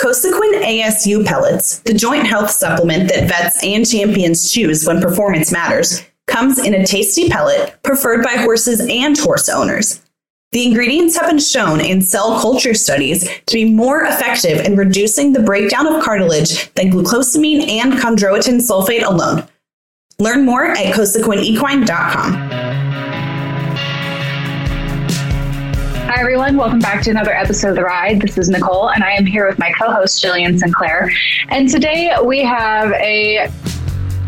Cosequin ASU pellets, the joint health supplement that vets and champions choose when performance matters, comes in a tasty pellet preferred by horses and horse owners. The ingredients have been shown in cell culture studies to be more effective in reducing the breakdown of cartilage than glucosamine and chondroitin sulfate alone. Learn more at cosequinequine.com. Hi, everyone. Welcome back to another episode of The Ride. This is Nichole, and I am here with my co host, Jillian Sinclair. And today we have a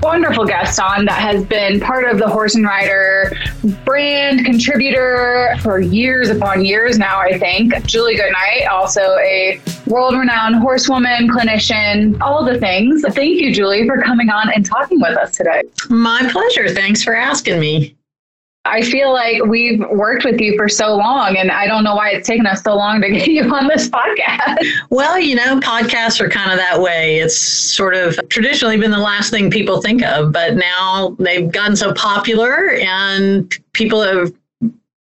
wonderful guest on that has been part of the Horse and Rider brand contributor for years upon years now, I think. Julie Goodnight, also a world renowned horsewoman, clinician, all the things. Thank you, Julie, for coming on and talking with us today. My pleasure. Thanks for asking me. I feel like we've worked with you for so long, and I don't know why it's taken us so long to get you on this podcast. Well, you know, podcasts are kind of that way. It's sort of traditionally been the last thing people think of, but now they've gotten so popular, and people have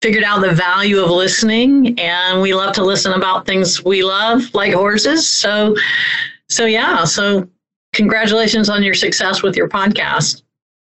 figured out the value of listening, and we love to listen about things we love, like horses. So, so yeah. So, congratulations on your success with your podcast.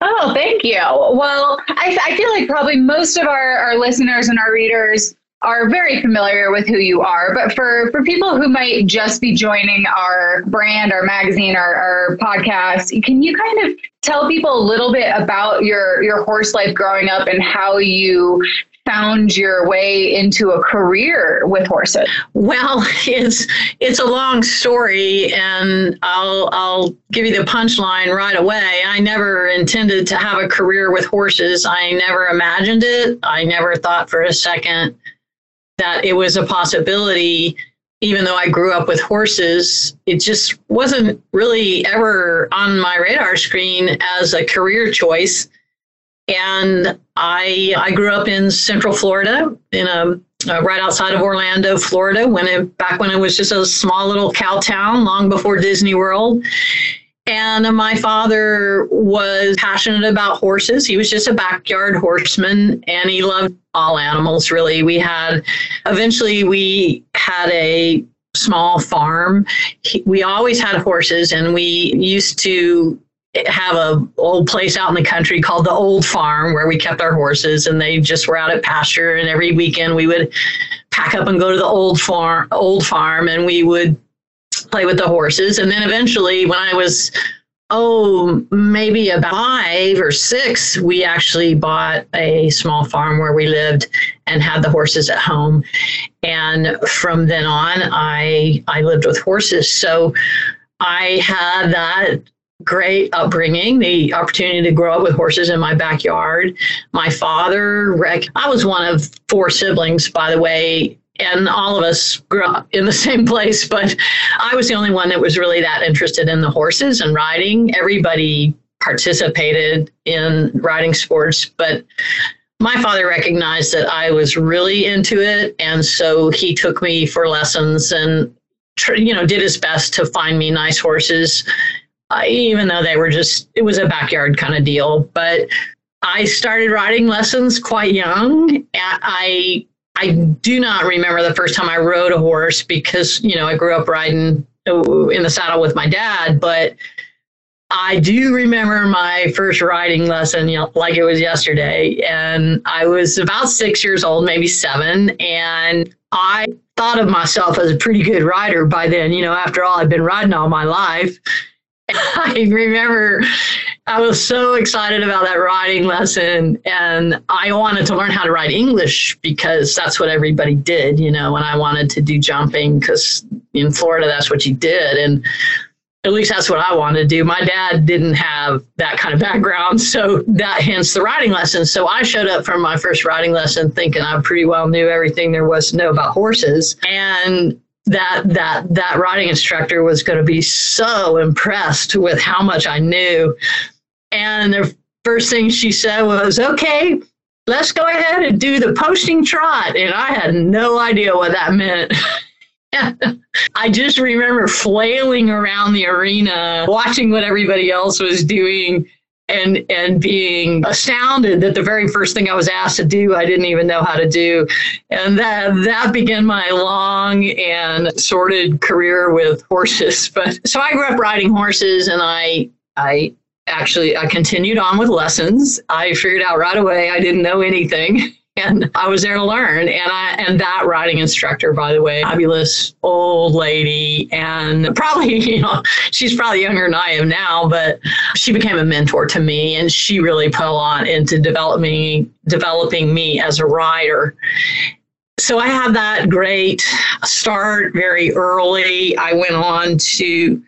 Oh, thank you. Well, I, I feel like probably most of our, our listeners and our readers are very familiar with who you are. But for, for people who might just be joining our brand, our magazine, our, our podcast, can you kind of tell people a little bit about your, your horse life growing up and how you found your way into a career with horses? Well, it's it's a long story, and I'll I'll give you the punchline right away. I never intended to have a career with horses. I never imagined it. I never thought for a second that it was a possibility. Even though I grew up with horses, it just wasn't really ever on my radar screen as a career choice and I I grew up in Central Florida in a uh, right outside of Orlando, Florida, when it back when it was just a small little cow town, long before Disney World. And my father was passionate about horses. He was just a backyard horseman and he loved all animals, really. We had, eventually, we had a small farm. He, we always had horses and we used to have a old place out in the country called the Old Farm where we kept our horses, and they just were out at pasture. And every weekend we would pack up and go to the old farm, old farm, and we would play with the horses. And then eventually, when I was oh maybe about five or six, we actually bought a small farm where we lived and had the horses at home. And from then on, I I lived with horses. So I had that great upbringing, the opportunity to grow up with horses in my backyard. My father, rec- I was one of four siblings, by the way, and all of us grew up in the same place, but I was the only one that was really that interested in the horses and riding. Everybody participated in riding sports, but my father recognized that I was really into it, and so he took me for lessons and you know did his best to find me nice horses uh, even though they were just, it was a backyard kind of deal. But I started riding lessons quite young. I, I do not remember the first time I rode a horse because, you know, I grew up riding in the saddle with my dad, but I do remember my first riding lesson you know, like it was yesterday. And I was about six years old, maybe seven. And I thought of myself as a pretty good rider by then. You know, after all, I've been riding all my life. I remember I was so excited about that riding lesson and I wanted to learn how to ride English because that's what everybody did, you know, and I wanted to do jumping because in Florida that's what you did and at least that's what I wanted to do. My dad didn't have that kind of background, so that hence the riding lesson. So I showed up for my first riding lesson thinking I pretty well knew everything there was to know about horses. And that that that riding instructor was going to be so impressed with how much I knew. And the first thing she said was, "Okay, let's go ahead and do the posting trot." And I had no idea what that meant. I just remember flailing around the arena, watching what everybody else was doing and and being astounded that the very first thing I was asked to do I didn't even know how to do, and that that began my long and sordid career with horses. But so I grew up riding horses, and I I actually I continued on with lessons. I figured out right away I didn't know anything and I was there to learn. And I and that riding instructor, by the way, fabulous old lady, and probably you know she's probably younger than I am now, but she became a mentor to me, and she really put a lot into developing developing me as a rider. So I had that great start very early. I went on to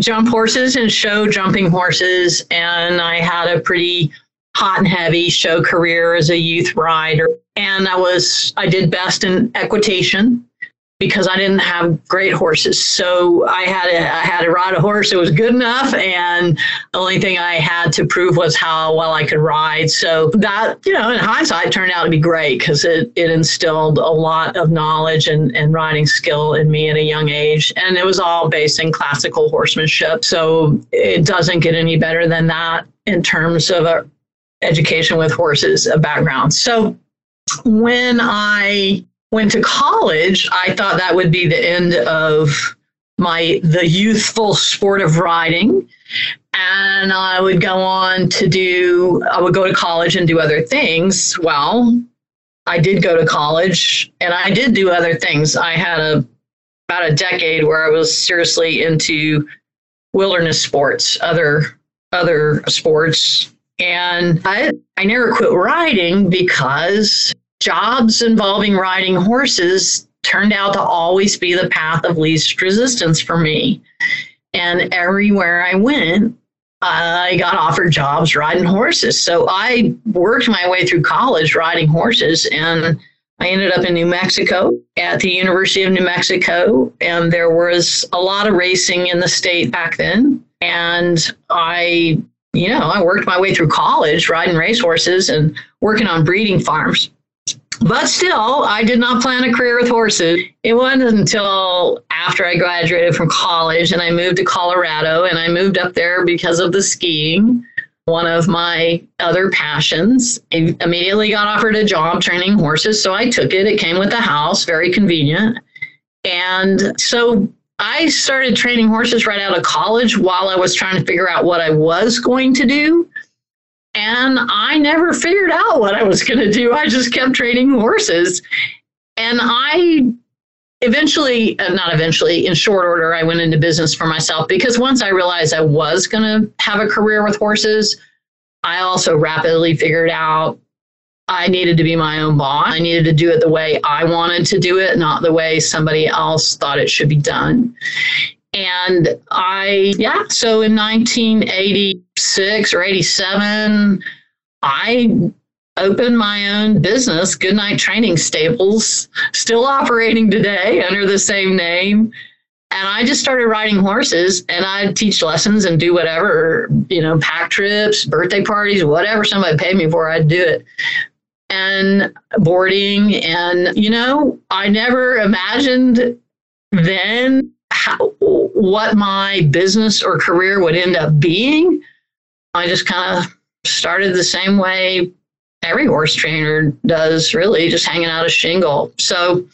jump horses and show jumping horses, and I had a pretty hot and heavy show career as a youth rider. And I was, I did best in equitation because I didn't have great horses. So I had I had to ride a horse that was good enough. And the only thing I had to prove was how well I could ride. So that, you know, in hindsight turned out to be great because it, it instilled a lot of knowledge and, and riding skill in me at a young age. And it was all based in classical horsemanship. So it doesn't get any better than that in terms of a education with horses a background. So when I went to college, I thought that would be the end of my the youthful sport of riding and I would go on to do I would go to college and do other things. Well, I did go to college and I did do other things. I had a about a decade where I was seriously into wilderness sports, other other sports, and I, I never quit riding because jobs involving riding horses turned out to always be the path of least resistance for me. And everywhere I went, I got offered jobs riding horses. So I worked my way through college riding horses and I ended up in New Mexico at the University of New Mexico. And there was a lot of racing in the state back then. And I you know, I worked my way through college riding racehorses and working on breeding farms. But still, I did not plan a career with horses. It wasn't until after I graduated from college and I moved to Colorado and I moved up there because of the skiing, one of my other passions. I immediately got offered a job training horses, so I took it. It came with the house, very convenient. And so I started training horses right out of college while I was trying to figure out what I was going to do. And I never figured out what I was going to do. I just kept training horses. And I eventually, uh, not eventually, in short order, I went into business for myself because once I realized I was going to have a career with horses, I also rapidly figured out I needed to be my own boss. I needed to do it the way I wanted to do it, not the way somebody else thought it should be done. And I, yeah, so in 1986 or 87, I opened my own business, Goodnight Training Stables, still operating today under the same name. And I just started riding horses and I'd teach lessons and do whatever, you know, pack trips, birthday parties, whatever somebody paid me for, I'd do it and boarding. And, you know, I never imagined then how, what my business or career would end up being. I just kind of started the same way every horse trainer does, really, just hanging out a shingle. So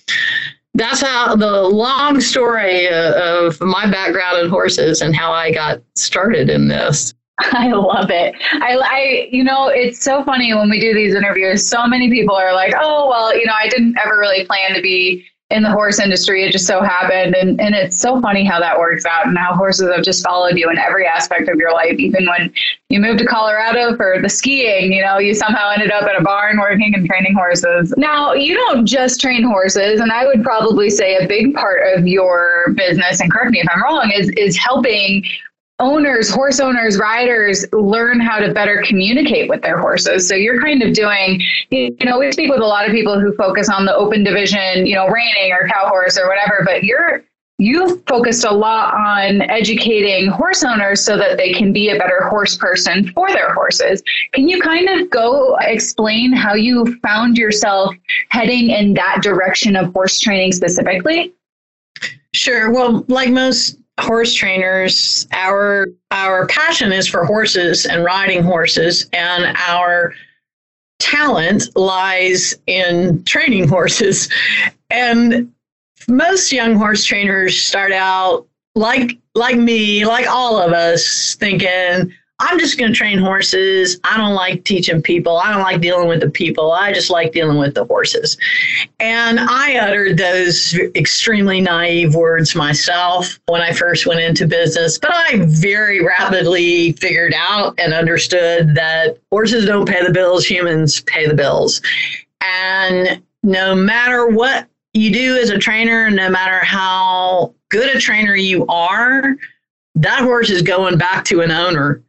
that's how the long story uh, of my background in horses and how I got started in this. I love it. I, I, you know, it's so funny when we do these interviews. So many people are like, "Oh, well, you know, I didn't ever really plan to be in the horse industry. It just so happened." And and it's so funny how that works out, and how horses have just followed you in every aspect of your life. Even when you moved to Colorado for the skiing, you know, you somehow ended up at a barn working and training horses. Now, you don't just train horses, and I would probably say a big part of your business, and correct me if I'm wrong, is is helping owners, horse owners, riders learn how to better communicate with their horses. So you're kind of doing, you know, we speak with a lot of people who focus on the open division, you know, reining or cow horse or whatever, but you're you've focused a lot on educating horse owners so that they can be a better horse person for their horses. Can you kind of go explain how you found yourself heading in that direction of horse training specifically? Sure. Well, like most horse trainers, our our passion is for horses and riding horses, and our talent lies in training horses. And most young horse trainers start out like like me, like all of us, thinking, I'm just going to train horses. I don't like teaching people. I don't like dealing with the people. I just like dealing with the horses. And I uttered those extremely naive words myself when I first went into business. But I very rapidly figured out and understood that horses don't pay the bills, humans pay the bills. And no matter what you do as a trainer, no matter how good a trainer you are, that horse is going back to an owner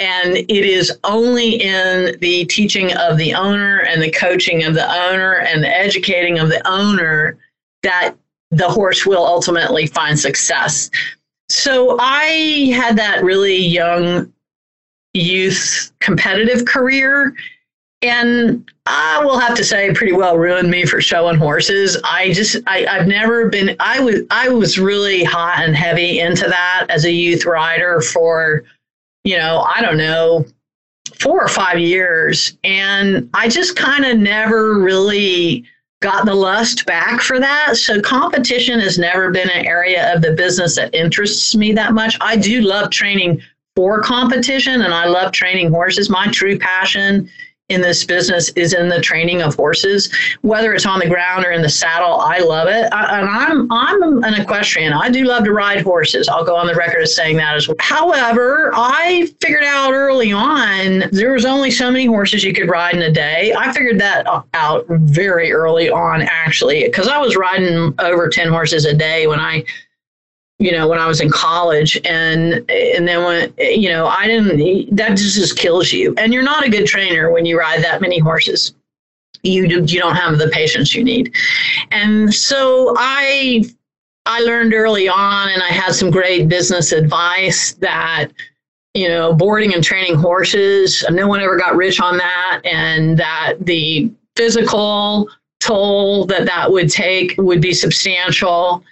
and it is only in the teaching of the owner and the coaching of the owner and the educating of the owner that the horse will ultimately find success. So I had that really young youth competitive career. And I will have to say, pretty well ruined me for showing horses. I just, I, I've never been. I was, I was really hot and heavy into that as a youth rider for you know, I don't know, four or five years. And I just kind of never really got the lust back for that. So competition has never been an area of the business that interests me that much. I do love training for competition and I love training horses. My true passion in this business is in the training of horses, whether it's on the ground or in the saddle. I love it, I, and I'm I'm an equestrian. I do love to ride horses. I'll go on the record as saying that as well. However, I figured out early on there was only so many horses you could ride in a day. I figured that out very early on, actually, because I was riding over ten horses a day when I you know, when I was in college. And and then when you know, I didn't that just, just kills you. And you're not a good trainer when you ride that many horses. You do, you don't have the patience you need. And so I I learned early on and I had some great business advice that you know, boarding and training horses, no one ever got rich on that and that the physical toll that that would take would be substantial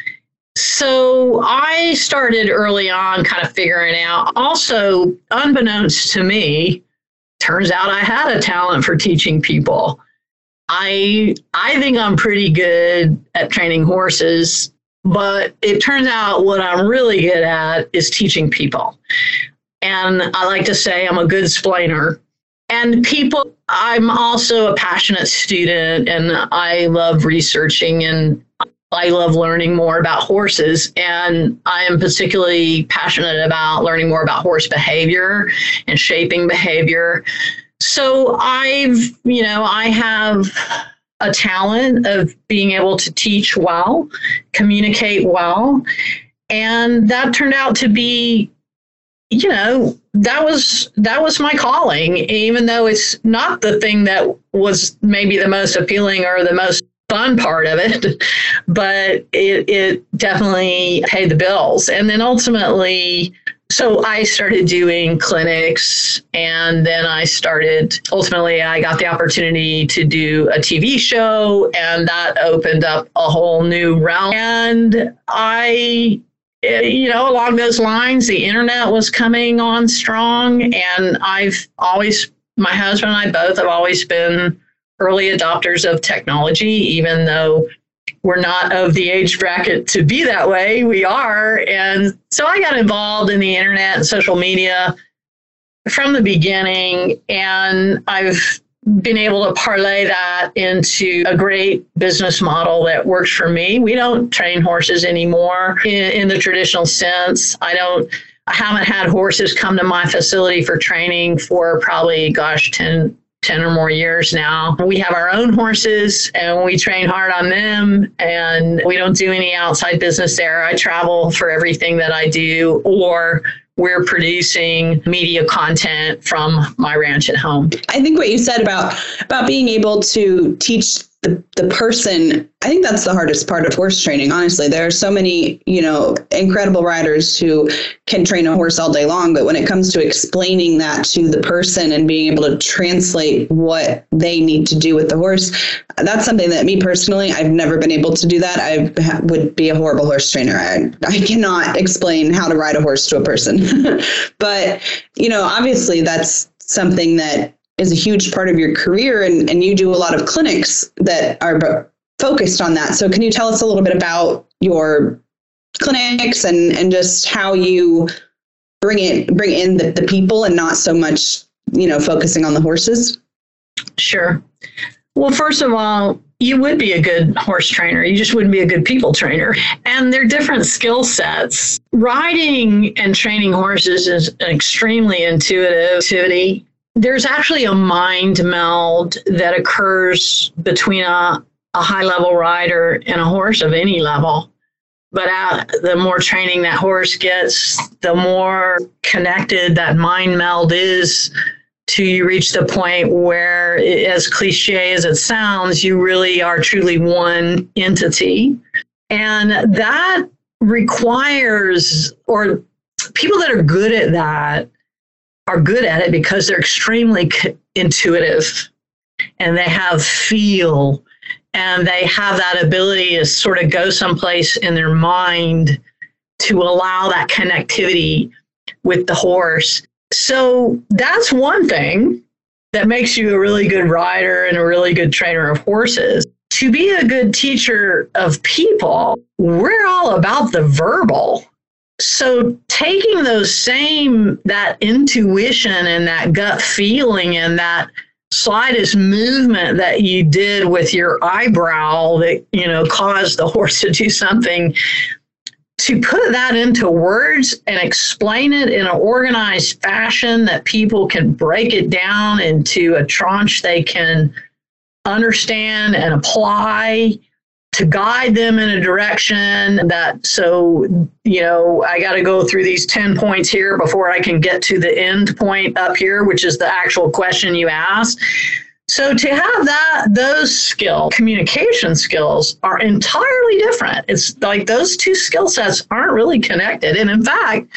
so I started early on kind of figuring out. Also, unbeknownst to me, turns out I had a talent for teaching people. I I think I'm pretty good at training horses, but it turns out what I'm really good at is teaching people. And I like to say I'm a good splainer. And people, I'm also a passionate student and I love researching and I love learning more about horses, and I am particularly passionate about learning more about horse behavior and shaping behavior. So I've, you know, I have a talent of being able to teach well, communicate well, and that turned out to be you know that was that was my calling even though it's not the thing that was maybe the most appealing or the most fun part of it, but it, it definitely paid the bills. And then ultimately, so I started doing clinics and then I started ultimately I got the opportunity to do a TV show and that opened up a whole new realm and I eh, you know along those lines the internet was coming on strong and I've always my husband and I both have always been early adopters of technology, even though we're not of the age bracket to be that way. We are. And so I got involved in the internet and social media from the beginning. And I've been able to parlay that into a great business model that works for me. We don't train horses anymore in, in the traditional sense. I don't. I haven't had horses come to my facility for training for probably, gosh, 10, 10 or more years now. We have our own horses and we train hard on them and we don't do any outside business there. I travel for everything that I do or we're producing media content from my ranch at home. I think what you said about about being able to teach the, the person i think that's the hardest part of horse training honestly. There are so many you know incredible riders who can train a horse all day long but when it comes to explaining that to the person and being able to translate what they need to do with the horse that's something that me personally i've never been able to do that. I would be a horrible horse trainer. I, I cannot explain how to ride a horse to a person. But you know obviously that's something that is a huge part of your career and, and you do a lot of clinics that are focused on that. So can you tell us a little bit about your clinics and, and just how you bring it bring in the, the people and not so much, you know, focusing on the horses? Sure. Well, first of all, you would be a good horse trainer. You just wouldn't be a good people trainer. And they're different skill sets. Riding and training horses is an extremely intuitive activity there's actually a mind meld that occurs between a, a high level rider and a horse of any level. But uh, the more training that horse gets, the more connected that mind meld is to you reach the point where, as cliche as it sounds, you really are truly one entity. And that requires, or people that are good at that are good at it because they're extremely intuitive and they have feel and they have that ability to sort of go someplace in their mind to allow that connectivity with the horse. So that's one thing that makes you a really good rider and a really good trainer of horses. To be a good teacher of people, we're all about the verbal. So taking those same that intuition and that gut feeling and that slightest movement that you did with your eyebrow that you know caused the horse to do something to put that into words and explain it in an organized fashion that people can break it down into a tranche they can understand and apply to guide them in a direction that so you know i got to go through these 10 points here before i can get to the end point up here which is the actual question you asked. So to have that those skill communication skills are entirely different. It's like those two skill sets aren't really connected. And in fact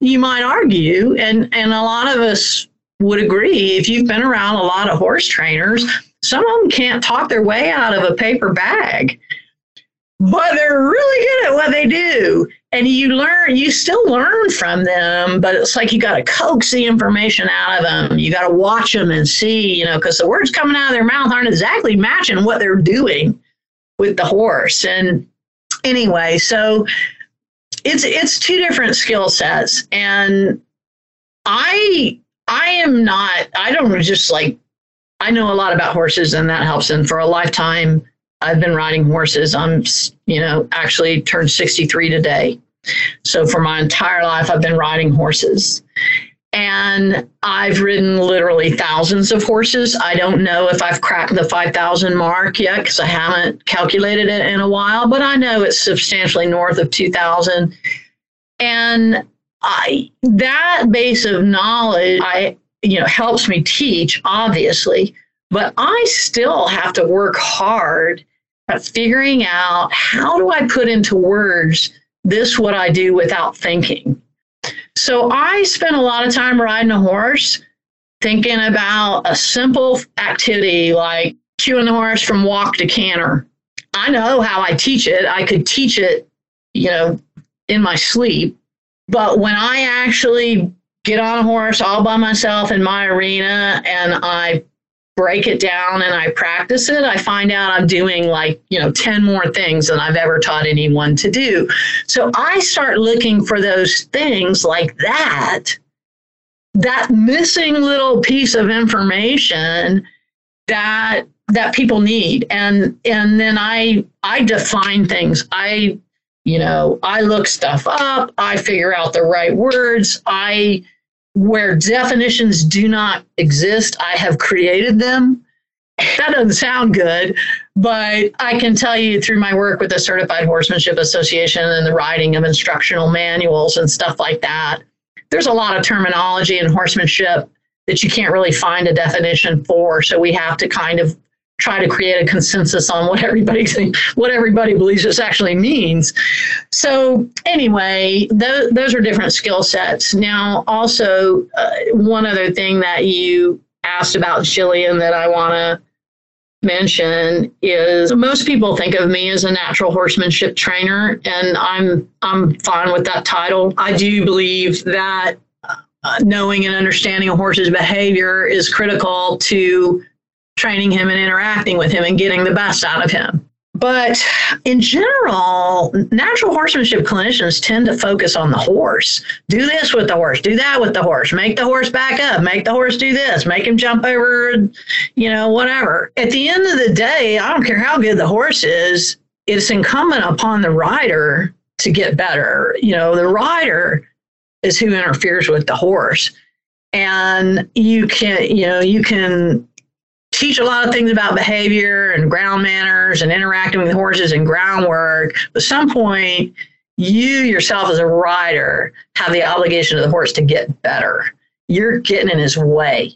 you might argue and and a lot of us would agree if you've been around a lot of horse trainers some of them can't talk their way out of a paper bag but they're really good at what they do. And you learn, you still learn from them, but it's like you got to coax the information out of them. You got to watch them and see, you know, because the words coming out of their mouth aren't exactly matching what they're doing with the horse. And anyway, so it's it's two different skill sets, and I I am not. I don't just like. I know a lot about horses, and that helps. And for a lifetime I've been riding horses. I'm, you know, actually turned 63 today. So for my entire life, I've been riding horses. And I've ridden literally thousands of horses. I don't know if I've cracked the 5,000 mark yet because I haven't calculated it in a while, but I know it's substantially north of 2,000. And I, that base of knowledge, I, you know, helps me teach, obviously, but I still have to work hard figuring out how do I put into words this what I do without thinking. So I spent a lot of time riding a horse thinking about a simple activity like cueing the horse from walk to canter. I know how I teach it. I could teach it, you know, in my sleep. But when I actually get on a horse all by myself in my arena and I break it down and I practice it, I find out I'm doing like, you know, 10 more things than I've ever taught anyone to do. So I start looking for those things like that, that missing little piece of information that that people need. And and then I I define things. I you know, I look stuff up, I figure out the right words, I where definitions do not exist, I have created them. That doesn't sound good, but I can tell you through my work with the Certified Horsemanship Association and the writing of instructional manuals and stuff like that, there's a lot of terminology in horsemanship that you can't really find a definition for. So we have to kind of try to create a consensus on what everybody what everybody believes this actually means. So anyway, th- those are different skill sets. Now, also uh, one other thing that you asked about Jillian that I want to mention is most people think of me as a natural horsemanship trainer and I'm I'm fine with that title. I do believe that uh, knowing and understanding a horse's behavior is critical to training him and interacting with him and getting the best out of him. But in general, natural horsemanship clinicians tend to focus on the horse. Do this with the horse, do that with the horse, make the horse back up, make the horse do this, make him jump over, you know, whatever. At the end of the day, I don't care how good the horse is, it's incumbent upon the rider to get better. You know, the rider is who interferes with the horse. And you can, you know, you can teach a lot of things about behavior and ground manners and interacting with horses and groundwork. But at some point, you yourself as a rider have the obligation to the horse to get better. You're getting in his way.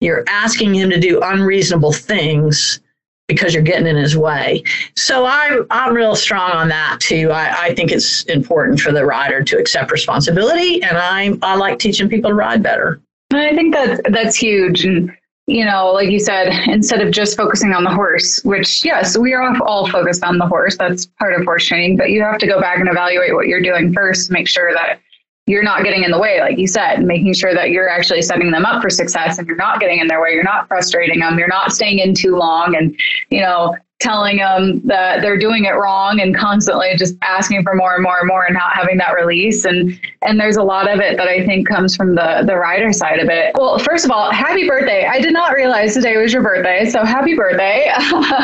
You're asking him to do unreasonable things because you're getting in his way. So I, I'm real strong on that too. I, I think it's important for the rider to accept responsibility, and I, I like teaching people to ride better. I think that that's huge. And you know, like you said, instead of just focusing on the horse, which, yes, we are all focused on the horse. That's part of horse training, but you have to go back and evaluate what you're doing first, make sure that you're not getting in the way, like you said, making sure that you're actually setting them up for success and you're not getting in their way, you're not frustrating them, you're not staying in too long and, you know, telling them that they're doing it wrong and constantly just asking for more and more and more and not having that release and and there's a lot of it that I think comes from the the rider side of it. Well, first of all, happy birthday. I did not realize today was your birthday, so happy birthday.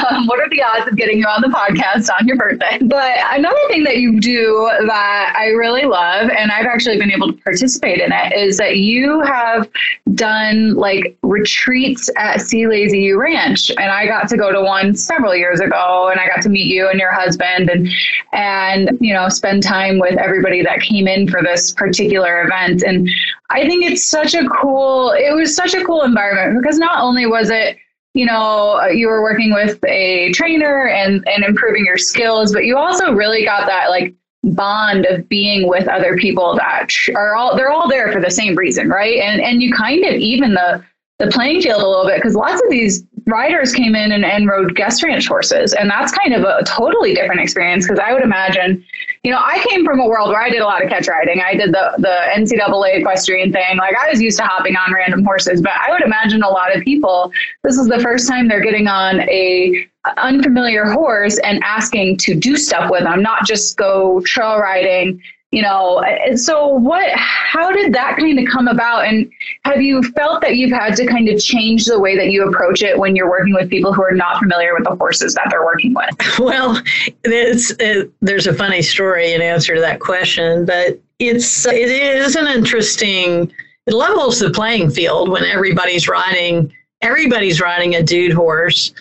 Um, what are the odds of getting you on the podcast on your birthday? But another thing that you do that I really love and I've actually been able to participate in it is that you have done like retreats at C Lazy U Ranch and I got to go to one several years years ago and I got to meet you and your husband and and you know spend time with everybody that came in for this particular event. And I think it's such a cool it was such a cool environment because not only was it you know you were working with a trainer and and improving your skills but you also really got that like bond of being with other people that are all they're all there for the same reason right? And and you kind of even the the playing field a little bit because lots of these riders came in and, and rode guest ranch horses. And that's kind of a totally different experience because I would imagine, you know, I came from a world where I did a lot of catch riding. I did the, the NCAA equestrian thing. Like I was used to hopping on random horses, but I would imagine a lot of people, this is the first time they're getting on a unfamiliar horse and asking to do stuff with them, not just go trail riding you know so what how did that kind of come about? And have you felt that you've had to kind of change the way that you approach it when you're working with people who are not familiar with the horses that they're working with? Well it's it, there's a funny story in answer to that question but it's it is an interesting it levels the playing field when everybody's riding everybody's riding a dude horse.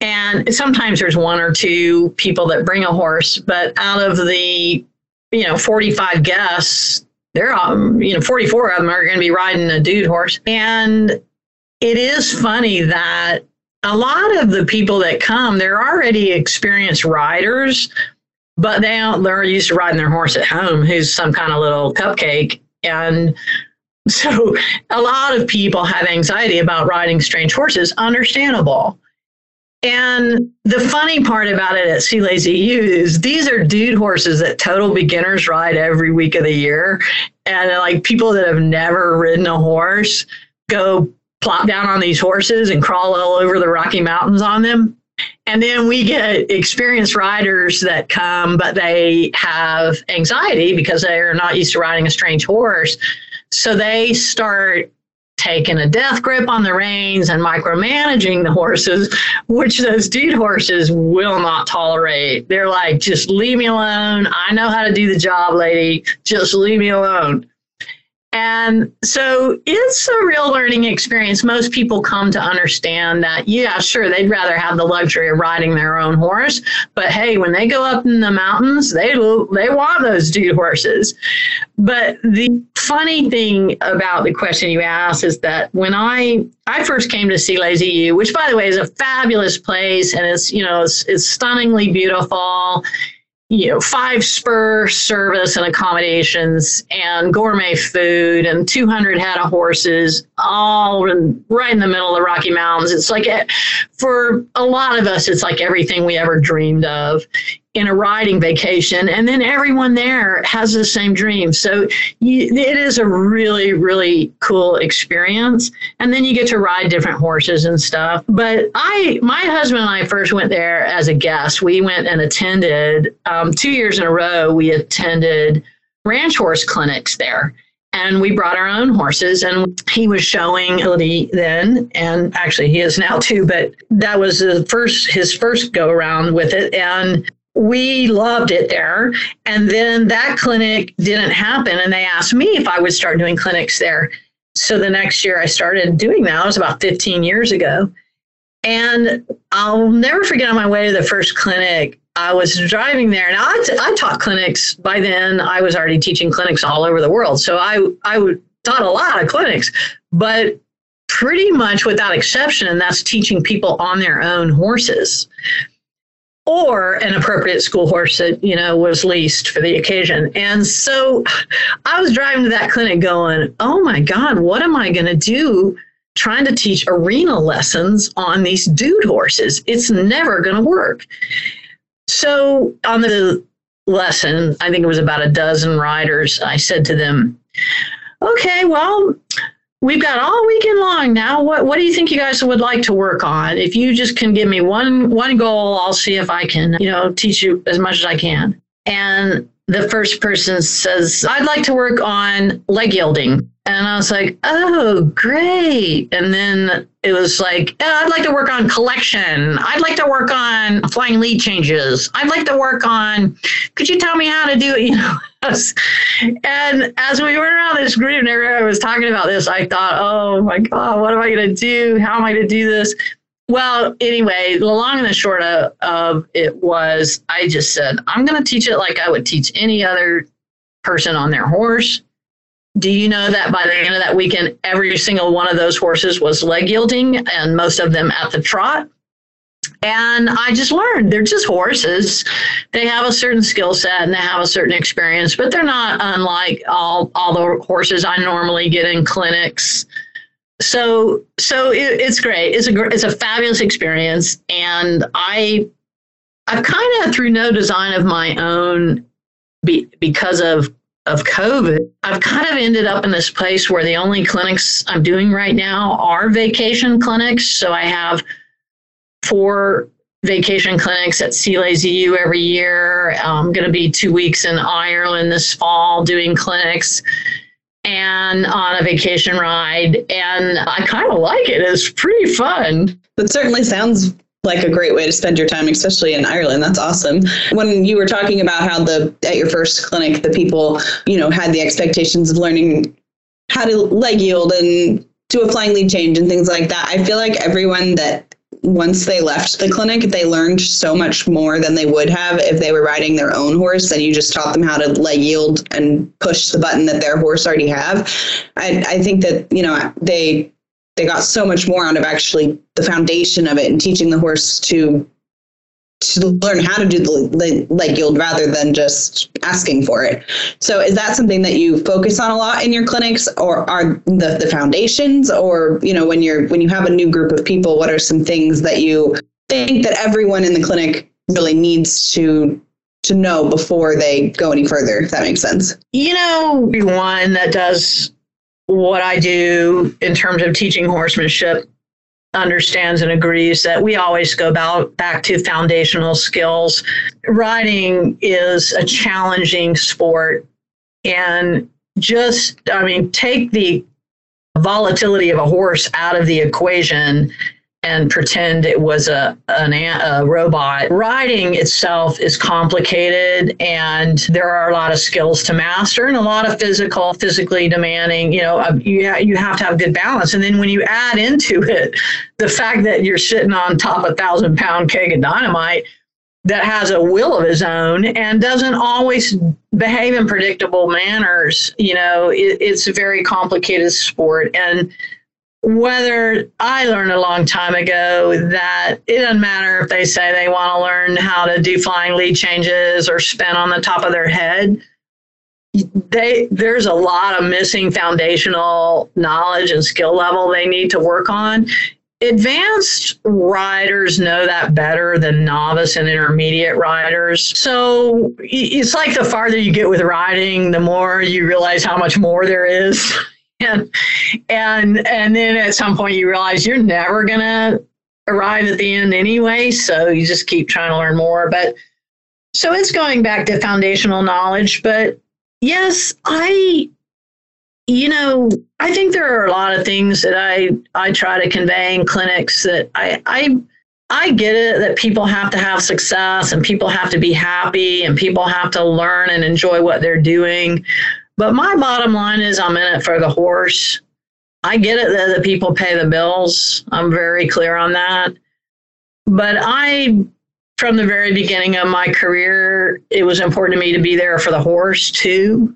And sometimes there's one or two people that bring a horse but out of the you know, 45 guests, they're, um, you know, 44 of them are going to be riding a dude horse. And it is funny that a lot of the people that come, they're already experienced riders, but they don't, they're used to riding their horse at home, who's some kind of little cupcake. And so a lot of people have anxiety about riding strange horses, understandable. And the funny part about it at C Lazy U is these are dude horses that total beginners ride every week of the year. And uh, like people that have never ridden a horse go plop down on these horses and crawl all over the Rocky Mountains on them. And then we get experienced riders that come, but they have anxiety because they are not used to riding a strange horse. So they start taking a death grip on the reins and micromanaging the horses, which those dude horses will not tolerate. They're like, just leave me alone. I know how to do the job, lady. Just leave me alone. And so it's a real learning experience. Most people come to understand that, yeah, sure, they'd rather have the luxury of riding their own horse. But hey, when they go up in the mountains, they, they want those dude horses. But the funny thing about the question you asked is that when I I first came to C Lazy U, which by the way is a fabulous place and it's you know it's, it's stunningly beautiful you know, five spur service and accommodations and gourmet food and 200 head of horses, all in, right in the middle of the Rocky Mountains. It's like, eh, for a lot of us, it's like everything we ever dreamed of in a riding vacation and then everyone there has the same dream. So you, it is a really really cool experience. And then you get to ride different horses and stuff. But i my husband and i first went there as a guest. We went and attended um, two years in a row we attended ranch horse clinics there. And we brought our own horses and he was showing ability then. And actually he is now too but that was the first his first go around with it. And we loved it there. And then that clinic didn't happen. And they asked me if I would start doing clinics there. So the next year I started doing that. It was about 15 years ago. And I'll never forget on my way to the first clinic, I was driving there. Now, I, t- I taught clinics by then. I was already teaching clinics all over the world. So I, I taught a lot of clinics, but pretty much without exception, and that's teaching people on their own horses or an appropriate school horse that you know was leased for the occasion. And so i was driving to that clinic going oh my god what am i going to do trying to teach arena lessons on these dude horses? It's never going to work. So on the lesson i think it was about a dozen riders i said to them okay well we've got all weekend long now. What what do you think you guys would like to work on? If you just can give me one one goal, I'll see if I can, you know, teach you as much as I can. And the first person says, I'd like to work on leg yielding. And I was like, oh, great. And then it was like, oh, I'd like to work on collection. I'd like to work on flying lead changes. I'd like to work on, could you tell me how to do it? You know, and as we went around this group and everyone was talking about this, I thought, oh my God, what am I going to do? How am I going to do this? Well, anyway, the long and the short of, of it was I just said, I'm going to teach it like I would teach any other person on their horse. Do you know that by the end of that weekend, every single one of those horses was leg yielding and most of them at the trot? And I just learned they're just horses. They have a certain skill set and they have a certain experience, but they're not unlike all, all the horses I normally get in clinics so so it, it's great. It's a it's a fabulous experience, and I I've kind of through no design of my own, be, because of of COVID, I've kind of ended up in this place where the only clinics I'm doing right now are vacation clinics. So I have four vacation clinics at U every year. Um, I'm going to be two weeks in Ireland this fall doing clinics and on a vacation ride. And I kind of like it. It's pretty fun. That certainly sounds like a great way to spend your time, especially in Ireland. That's awesome. When you were talking about how the at your first clinic, the people, you know, had the expectations of learning how to leg yield and do a flying lead change and things like that. I feel like everyone that once they left the clinic, they learned so much more than they would have if they were riding their own horse and you just taught them how to leg yield and push the button that their horse already have. I, I think that, you know, they they got so much more out of actually the foundation of it and teaching the horse to to learn how to do the leg yield rather than just asking for it. So is that something that you focus on a lot in your clinics or are the, the foundations or, you know, when you're when you have a new group of people, what are some things that you think that everyone in the clinic really needs to to know before they go any further, if that makes sense? You know, one that does what I do in terms of teaching horsemanship understands and agrees that we always go about back to foundational skills. Riding is a challenging sport and just I mean take the volatility of a horse out of the equation and pretend it was a, an, a robot. Riding itself is complicated and there are a lot of skills to master and a lot of physical, physically demanding, you know, uh, you, you have to have good balance. And then when you add into it the fact that you're sitting on top of a thousand pound keg of dynamite, that has a will of his own and doesn't always behave in predictable manners. You know, it, it's a very complicated sport. And whether I learned a long time ago that it doesn't matter if they say they want to learn how to do flying lead changes or spin on the top of their head. They, there's a lot of missing foundational knowledge and skill level they need to work on advanced riders know that better than novice and intermediate riders. So it's like the farther you get with riding, the more you realize how much more there is. and and and then at some point you realize you're never gonna arrive at the end anyway. So you just keep trying to learn more. But so it's going back to foundational knowledge. But yes, I you know, I think there are a lot of things that I I try to convey in clinics that I I I get it that people have to have success and people have to be happy and people have to learn and enjoy what they're doing. But my bottom line is I'm in it for the horse. I get it that the people pay the bills. I'm very clear on that. But I from the very beginning of my career, it was important to me to be there for the horse too.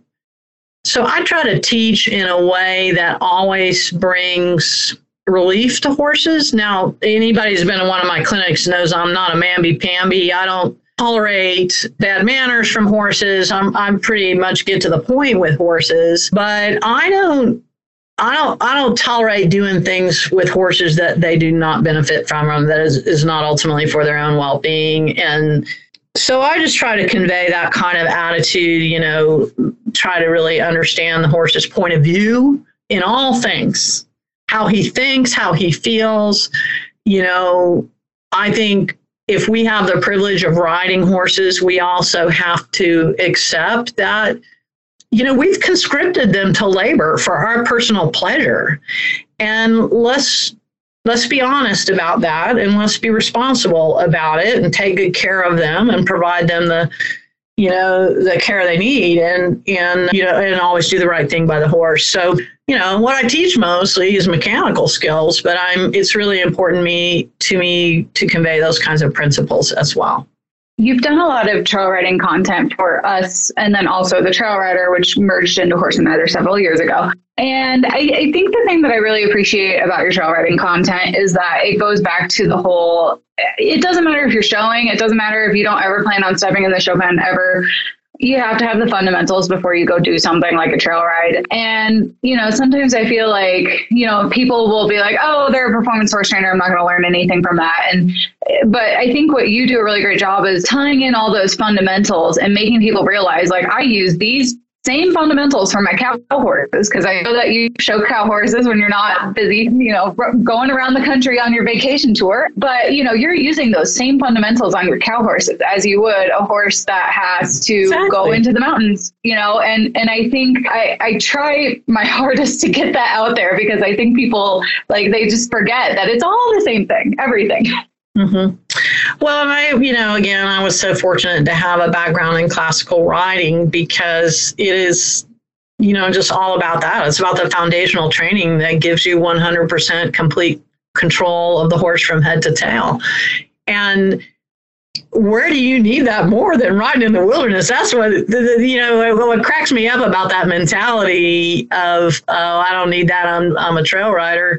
So I try to teach in a way that always brings relief to horses. Now, anybody who's been in one of my clinics knows I'm not a mamby pamby. I don't tolerate bad manners from horses. I'm I'm pretty much get to the point with horses, but I don't I don't I don't tolerate doing things with horses that they do not benefit from them that is, is not ultimately for their own well-being and so I just try to convey that kind of attitude, you know, try to really understand the horse's point of view in all things, how he thinks, how he feels. You know, I think if we have the privilege of riding horses, we also have to accept that, you know, we've conscripted them to labor for our personal pleasure. And let's let's be honest about that and let's be responsible about it and take good care of them and provide them the you know the care they need and and you know and always do the right thing by the horse. So you know what i teach mostly is mechanical skills but i'm it's really important me to me to convey those kinds of principles as well You've done a lot of trail riding content for us and then also the Trail Rider, which merged into Horse and Rider several years ago. And I, I, think the thing that I really appreciate about your trail riding content is that it goes back to the whole it doesn't matter if you're showing, it doesn't matter if you don't ever plan on stepping in the show pen ever you have to have the fundamentals before you go do something like a trail ride. And, you know, sometimes I feel like, you know, people will be like, oh, they're a performance horse trainer. I'm not going to learn anything from that. And, but I think what you do a really great job is tying in all those fundamentals and making people realize, like, I use these same fundamentals for my cow horses because I know that you show cow horses when you're not busy, you know, going around the country on your vacation tour. But you know, you're using those same fundamentals on your cow horses as you would a horse that has to exactly. go into the mountains. You know, and and I think I I try my hardest to get that out there because I think people like they just forget that it's all the same thing, everything. Mm-hmm. Well, I, you know, again, I was so fortunate to have a background in classical riding because it is, you know, just all about that. It's about the foundational training that gives you 100% complete control of the horse from head to tail. And where do you need that more than riding in the wilderness? That's what you know. What cracks me up about that mentality of oh, I don't need that. I'm I'm a trail rider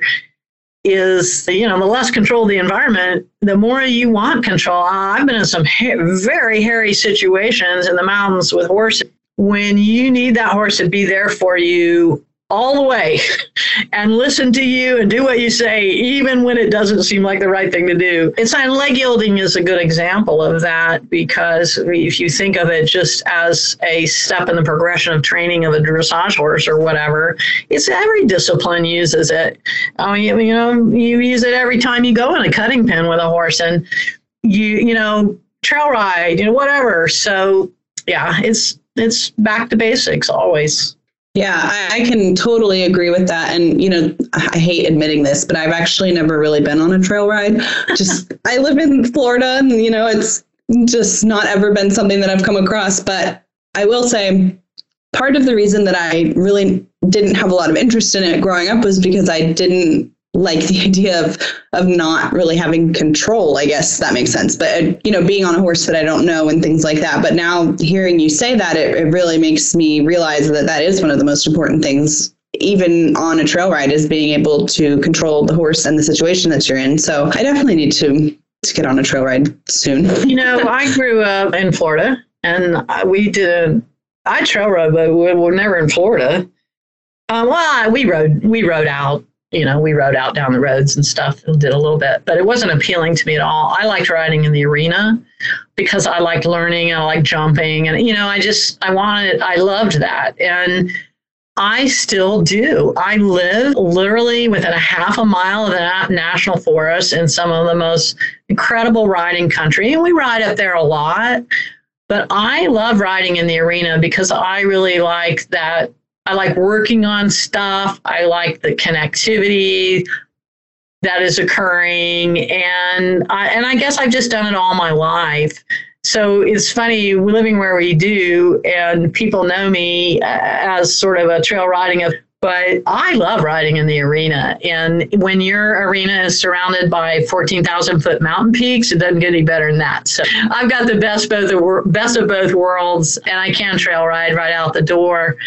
is you know the less control the environment the more you want control. I've been in some ha- very hairy situations in the mountains with horses. When you need that horse to be there for you all the way and listen to you and do what you say, even when it doesn't seem like the right thing to do. And leg yielding is a good example of that because if you think of it just as a step in the progression of training of a dressage horse or whatever, it's every discipline uses it. I mean, you know, you use it every time you go in a cutting pen with a horse and you, you know, trail ride, you know, whatever. So yeah, it's it's back to basics always. Yeah, I, I, can totally agree with that. And, you know, I hate admitting this, but I've actually never really been on a trail ride. Just, I live in Florida and, you know, it's just not ever been something that I've come across. But I will say part of the reason that I really didn't have a lot of interest in it growing up was because I didn't like the idea of of not really having control i guess that makes sense. But you know being on a horse that i don't know and things like that. But now hearing you say that it, it really makes me realize that that is one of the most important things even on a trail ride is being able to control the horse and the situation that you're in. So i definitely need to to get on a trail ride soon. You know i grew up in florida and we did i trail rode but we were never in florida. Um, well we rode we rode out you know, we rode out down the roads and stuff and did a little bit, but it wasn't appealing to me at all. I liked riding in the arena because I liked learning, and I liked jumping, and you know, I just I wanted, I loved that, and I still do. I live literally within a half a mile of the national forest in some of the most incredible riding country, and we ride up there a lot. But I love riding in the arena because I really like that I like working on stuff. I like the connectivity that is occurring, and I, and I guess I've just done it all my life. So it's funny living where we do, and people know me uh, as sort of a trail riding of but I love riding in the arena. And when your arena is surrounded by 14,000 foot mountain peaks, it doesn't get any better than that. So I've got the best, both the best of both worlds, and I can trail ride right out the door.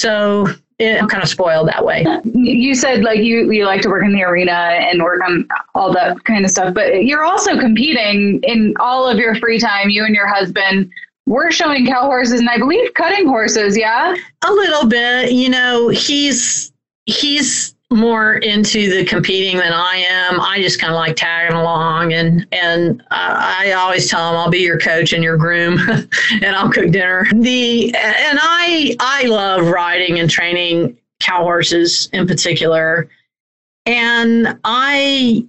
So it, I'm kind of spoiled that way. Uh, you said like you you like to work in the arena and work on all that kind of stuff, but you're also competing in all of your free time. You and your husband were showing cow horses and I believe cutting horses. Yeah, a little bit. You know, he's he's more into the competing than I am. I just kind of like tagging along, and and I always tell him I'll be your coach and your groom, and I'll cook dinner. The and I I love riding and training cow horses in particular, and I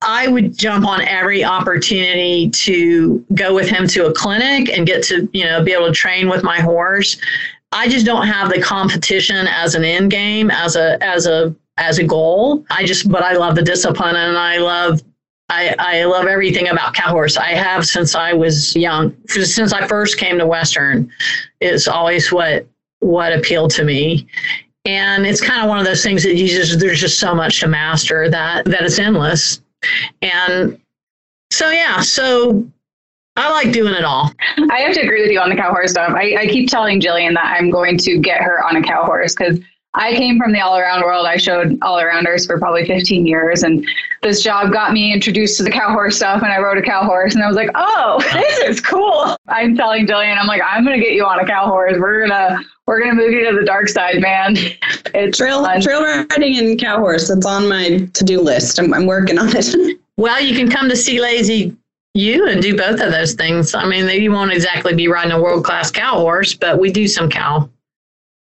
I would jump on every opportunity to go with him to a clinic and get to you know be able to train with my horse. I just don't have the competition as an end game, as a as a as a goal. I just, but I love the discipline and I love I, I love everything about cow horse. I have since I was young. Since I first came to Western, it's always what what appealed to me. And it's kind of one of those things that you just there's just so much to master that that it's endless. And so yeah, so I like doing it all. I have to agree with you on the cow horse stuff. I, I keep telling Jillian that I'm going to get her on a cow horse because I came from the all around world. I showed all arounders for probably 15 years. And this job got me introduced to the cow horse stuff. And I rode a cow horse and I was like, oh, this is cool. I'm telling Jillian, I'm like, I'm going to get you on a cow horse. We're going to, we're going to move you to the dark side, man. It's trail, fun. trail riding and cow horse. It's on my to do list. I'm, I'm working on it. well, you can come to C Lazy U and do both of those things. I mean, you won't exactly be riding a world class cow horse, but we do some cow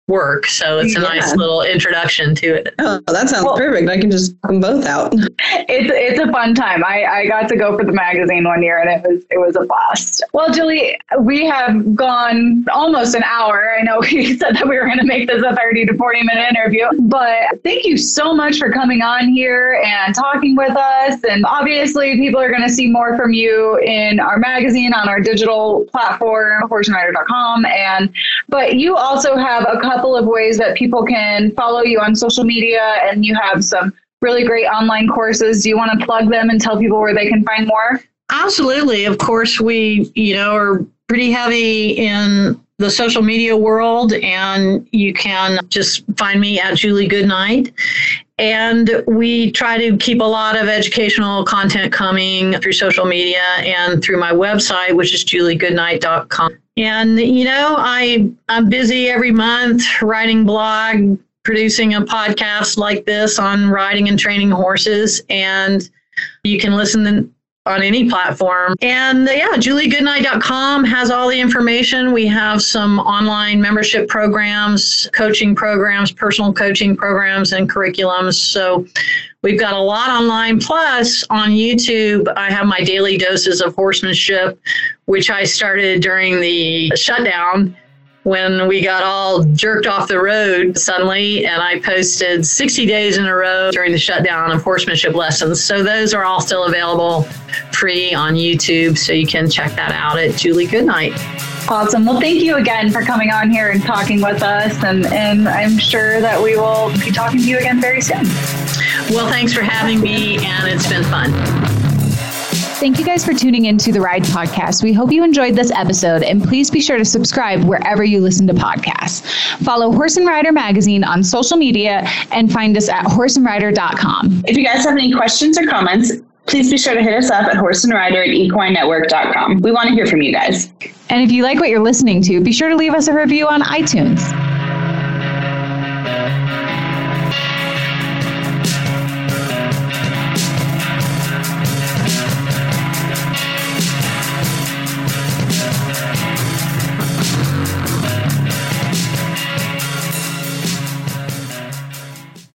work. So it's a yeah. nice little introduction to it. Oh, that sounds well, perfect. I can just come both out. It's it's a fun time. I, I got to go for the magazine one year and it was it was a blast. Well, Julie, we have gone almost an hour. I know we said that we were going to make this a 30 to 40 minute interview, but thank you so much for coming on here and talking with us. And obviously, people are going to see more from you in our magazine on our digital platform, horseandrider.com. And but you also have a couple couple of ways that people can follow you on social media, and you have some really great online courses. Do you want to plug them and tell people where they can find more? Absolutely. Of course, we, you know, are pretty heavy in the social media world, and you can just find me at Julie Goodnight. And we try to keep a lot of educational content coming through social media and through my website, which is juliegoodnight.com. And, you know, I, I'm busy every month writing blog, producing a podcast like this on riding and training horses. And you can listen on any platform. And uh, yeah, juliegoodnight.com has all the information. We have some online membership programs, coaching programs, personal coaching programs, and curriculums. So we've got a lot online. Plus, on YouTube, I have my daily doses of horsemanship, which I started during the shutdown when we got all jerked off the road suddenly, and I posted 60 days in a row during the shutdown of horsemanship lessons. So those are all still available free on YouTube, so you can check that out at Julie Goodnight. Awesome. Well, thank you again for coming on here and talking with us. And, and I'm sure that we will be talking to you again very soon. Well, thanks for having me, and it's been fun. Thank you guys for tuning in to the Ride Podcast. We hope you enjoyed this episode, and please be sure to subscribe wherever you listen to podcasts. Follow Horse and Rider Magazine on social media and find us at horseandrider.com. If you guys have any questions or comments, please be sure to hit us up at horseandrider at equinenetwork.com. We want to hear from you guys. And if you like what you're listening to, be sure to leave us a review on iTunes.